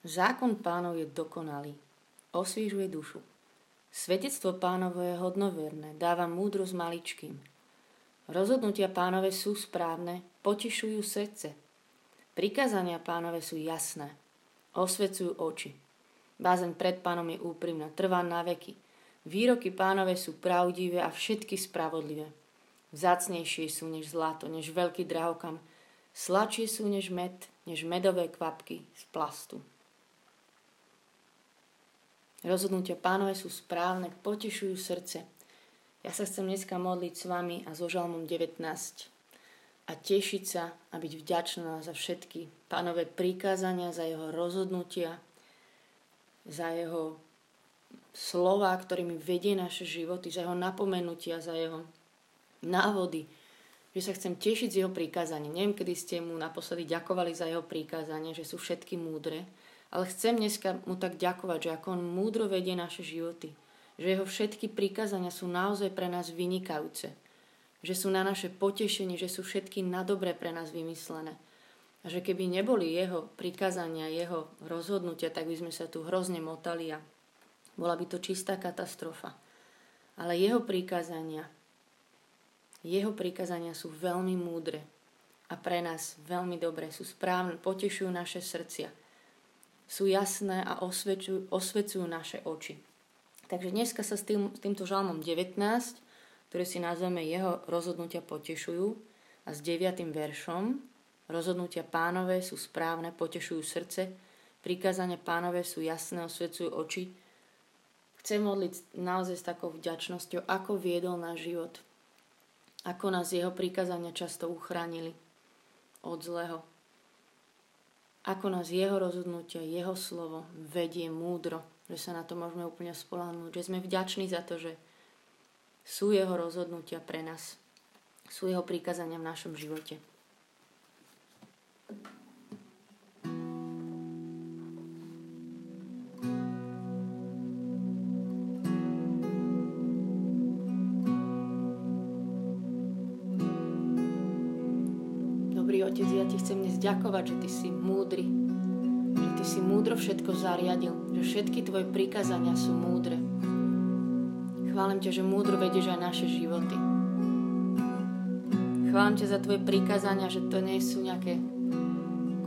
Zákon pánov je dokonalý, osviežuje dušu. Svetectvo pánovo je hodnoverné, dáva múdrosť maličkým. Rozhodnutia pánové sú správne, potešujú srdce. Prikázania pánové sú jasné, osvecujú oči. Bázeň pred pánom je úprimná, trvá na veky. Výroky pánové sú pravdivé a všetky spravodlivé. Vzácnejšie sú než zlato, než veľký drahokam. Sladšie sú než med, než medové kvapky z plastu. Rozhodnutia pánové sú správne, potešujú srdce. Ja sa chcem dneska modliť s vami a so žalmom 19 a tešiť sa a byť vďačná za všetky pánové prikázania, za jeho rozhodnutia, za jeho slova, ktorými vedie naše životy, za jeho napomenutia, za jeho návody, že sa chcem tešiť z jeho prikázania. Neviem, kedy ste mu naposledy ďakovali za jeho prikázania, že sú všetky múdre, ale chcem dneska mu tak ďakovať, že ako on múdro vedie naše životy. Že jeho všetky prikázania sú naozaj pre nás vynikajúce. Že sú na naše potešenie, že sú všetky na dobre pre nás vymyslené. A že keby neboli jeho prikázania, jeho rozhodnutia, tak by sme sa tu hrozne motali a bola by to čistá katastrofa. Ale jeho prikázania, jeho prikázania sú veľmi múdre a pre nás veľmi dobré, sú správne, potešujú naše srdcia sú jasné a osvecujú, osvecujú naše oči. Takže dneska sa s, tým, s týmto žalmom 19, ktoré si nazveme jeho rozhodnutia potešujú, a s 9. veršom rozhodnutia pánové sú správne, potešujú srdce, prikázania pánové sú jasné, osvecujú oči. Chcem modliť naozaj s takou vďačnosťou, ako viedol náš život, ako nás jeho prikázania často uchránili od zlého, ako nás jeho rozhodnutia, jeho slovo vedie múdro, že sa na to môžeme úplne spolahnúť, že sme vďační za to, že sú jeho rozhodnutia pre nás, sú jeho prikázania v našom živote. Ďakovať, že ty si múdry, že ty si múdro všetko zariadil, že všetky tvoje prikázania sú múdre. Chválim ťa, že múdro vedieš aj naše životy. Chválim ťa za tvoje prikázania, že to nie sú nejaké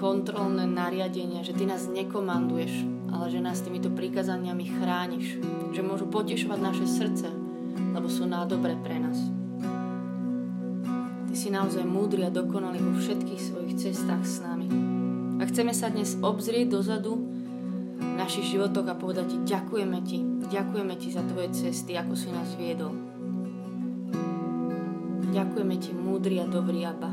kontrolné nariadenia, že ty nás nekomanduješ, ale že nás týmito prikázaniami chrániš, že môžu potešovať naše srdce, lebo sú na pre nás si naozaj múdry a dokonalý vo všetkých svojich cestách s nami. A chceme sa dnes obzrieť dozadu v našich životoch a povedať ti, ďakujeme ti, ďakujeme ti za tvoje cesty, ako si nás viedol. Ďakujeme ti, múdry a dobrý Abba.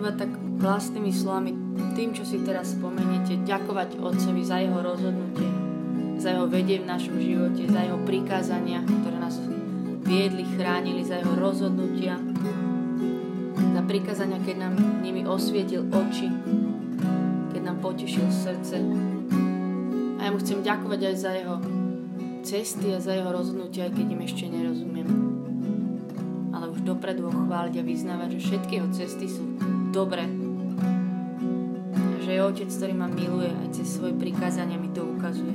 Iba tak vlastnými slovami, tým, čo si teraz spomeniete, ďakovať Otcovi za jeho rozhodnutie, za jeho vedie v našom živote, za jeho prikázania, ktoré nás viedli, chránili, za jeho rozhodnutia, za prikázania, keď nám nimi osvietil oči, keď nám potešil srdce. A ja mu chcem ďakovať aj za jeho cesty a za jeho rozhodnutia, aj keď im ešte nerozumiem už dopredu ho chváliť a vyznávať, že všetky jeho cesty sú dobré. A že je otec, ktorý ma miluje aj cez svoje prikázania mi to ukazuje.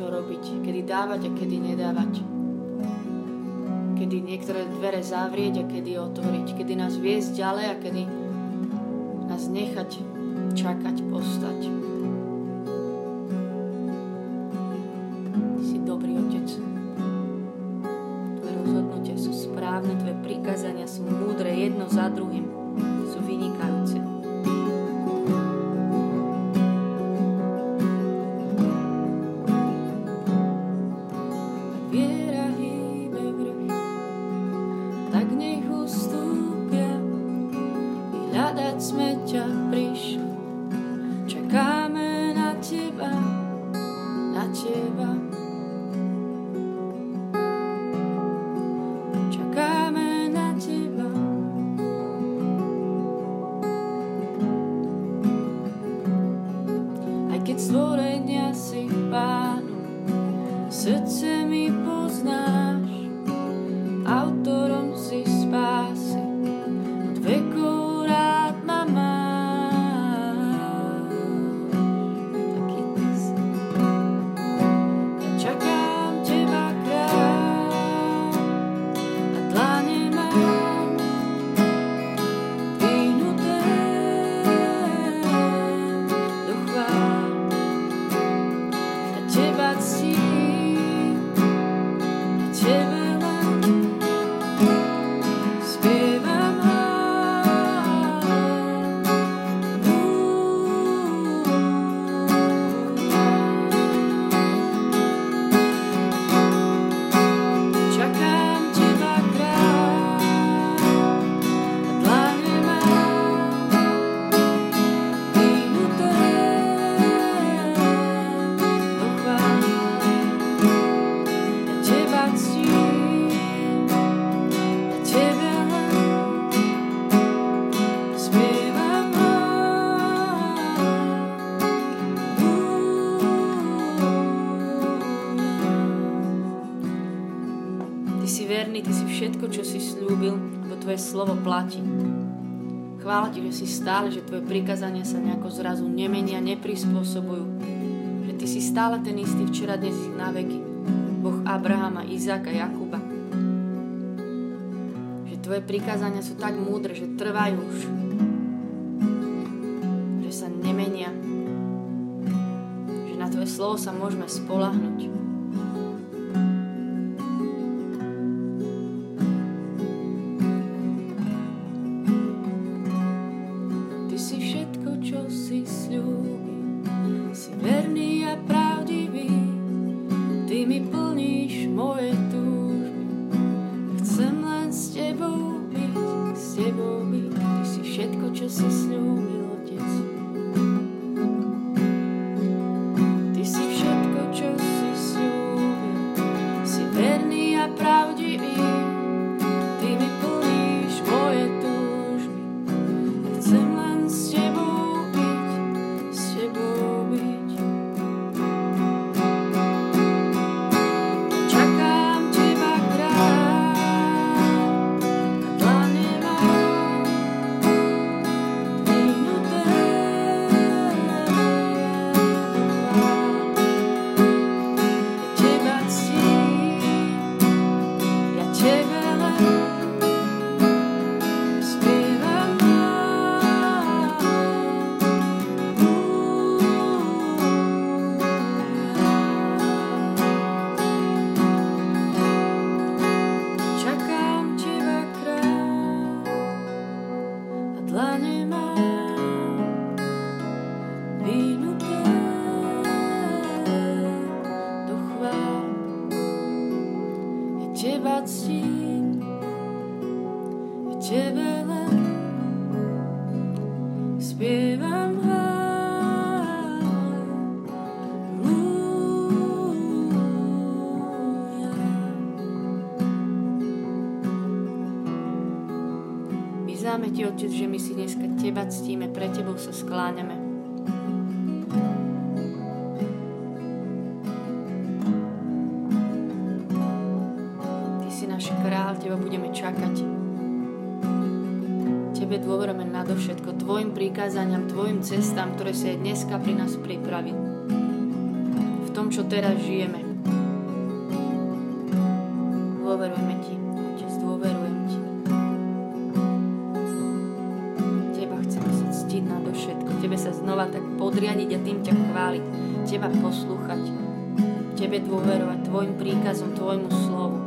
čo robiť, kedy dávať a kedy nedávať. Kedy niektoré dvere zavrieť a kedy otvoriť. Kedy nás viesť ďalej a kedy nás nechať čakať, postať. Si dobrý otec. Tvoje rozhodnutia sú správne, tvoje prikázania sú múdre jedno za druhým. Sú vynikajúce. Slovo platí. Chvála Ti, že si stále, že Tvoje prikazania sa nejako zrazu nemenia, neprispôsobujú. Že Ty si stále ten istý včera, dnes na veky. Boh Abrahama, Izáka, Jakuba. Že Tvoje prikázania sú tak múdre, že trvajú už. Že sa nemenia. Že na Tvoje slovo sa môžeme spolahnuť. Christmas snow. chegar. Vyznáme Ti, Otec, že my si dneska Teba ctíme, pre Tebou sa skláňame. Ty si král, Teba budeme čakať. Tebe dôverujeme nadovšetko, Tvojim prikázaniam, Tvojim cestám, ktoré sa aj dneska pri nás pripraví. V tom, čo teraz žijeme. Podriadiť a tým ťa chváliť, teba poslúchať, tebe dôverovať, tvojim príkazom, tvojmu slovu.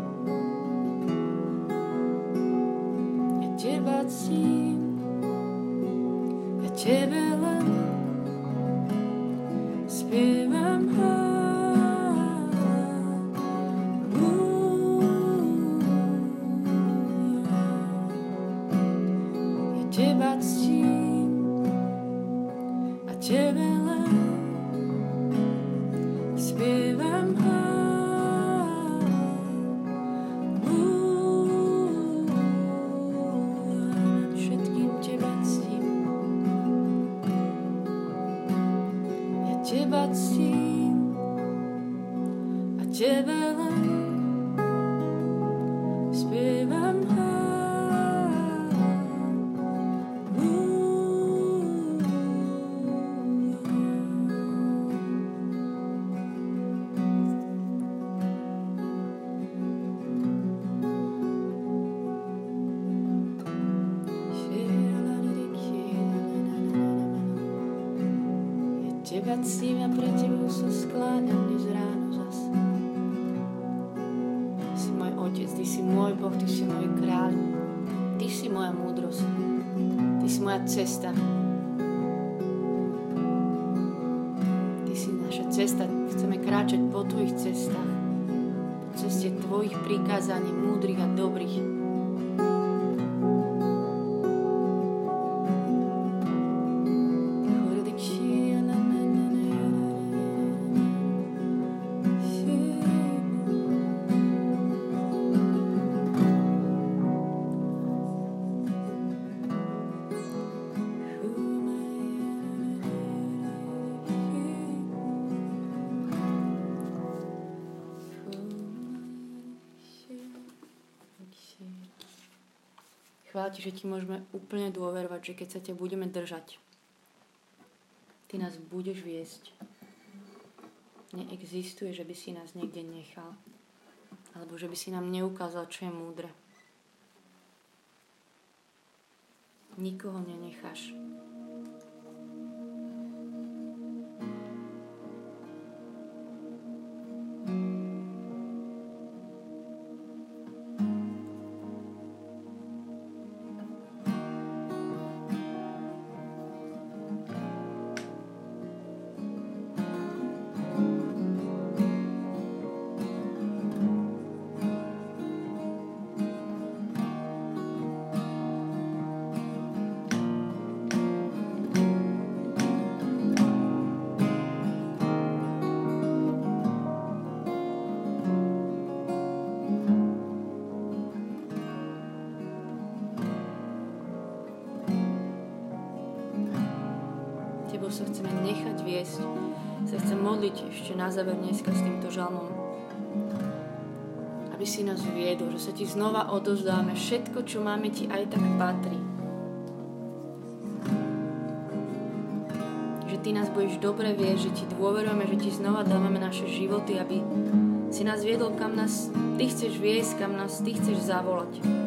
Ja teba cím, ja tebe len spievam Teba cesta. Chceme kráčať po Tvojich cestách. Po ceste Tvojich prikázaní, múdrych a dobrých. Ti, že ti môžeme úplne dôverovať, že keď sa ťa budeme držať, ty nás budeš viesť. Neexistuje, že by si nás niekde nechal. Alebo že by si nám neukázal, čo je múdre. Nikoho nenecháš. Viesť. Sa chcem modliť ešte na záver dneska s týmto žalmom. Aby si nás viedol, že sa ti znova odozdáme. Všetko, čo máme, ti aj tak patrí. Že ty nás budeš dobre viesť, že ti dôverujeme, že ti znova dávame naše životy, aby si nás viedol, kam nás ty chceš viesť, kam nás ty chceš zavolať.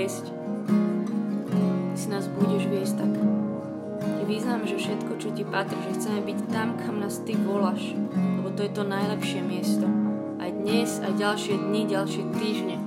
Viesť, Ty si nás budeš viesť, tak Ty vyznáme, že všetko, čo Ti patrí, že chceme byť tam, kam nás Ty voláš, lebo to je to najlepšie miesto. Aj dnes, aj ďalšie dni, ďalšie týždne.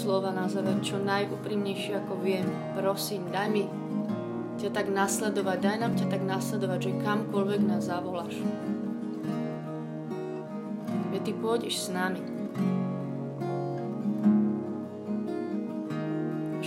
Slova na záver čo najúprimnejšie ako viem. Prosím, daj mi ťa tak nasledovať, daj nám ťa tak nasledovať, že kamkoľvek nás zavoláš. Veď ty pôjdeš s nami.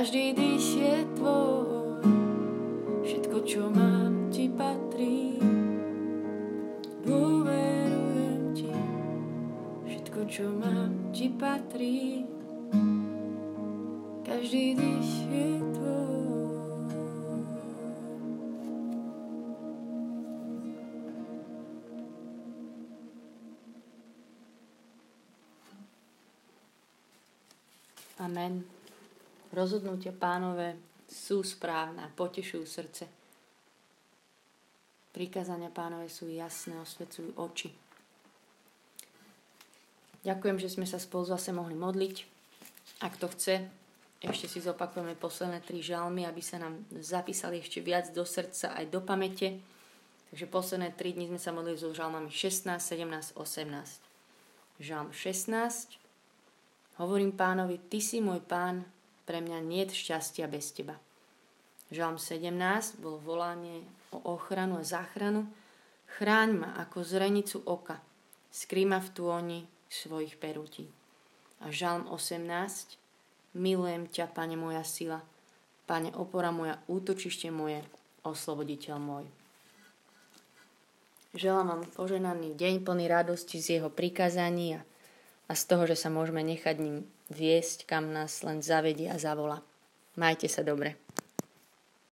Každý dých je tvoj, všetko, čo mám, ti patrí. Dôverujem ti, všetko, čo mám, ti patrí. Každý dých je tvoj. Amen. Rozhodnutia pánové sú správne a potešujú srdce. Prikázania pánové sú jasné, osvecujú oči. Ďakujem, že sme sa spolu zase mohli modliť. Ak to chce, ešte si zopakujeme posledné tri žalmy, aby sa nám zapísali ešte viac do srdca aj do pamäte. Takže posledné tri dni sme sa modlili so žalmami 16, 17, 18. Žalm 16. Hovorím pánovi, ty si môj pán, pre mňa nie je šťastia bez teba. Žalm 17 bol volanie o ochranu a záchranu. Chráň ma ako zrenicu oka, skrý v tôni svojich perútí. A žalm 18 Milujem ťa, Pane moja sila, Pane opora moja, útočište moje, osloboditeľ môj. Želám vám poženaný deň plný radosti z jeho prikázaní a, a z toho, že sa môžeme nechať ním viesť, kam nás len zavedie a zavola. Majte sa dobre.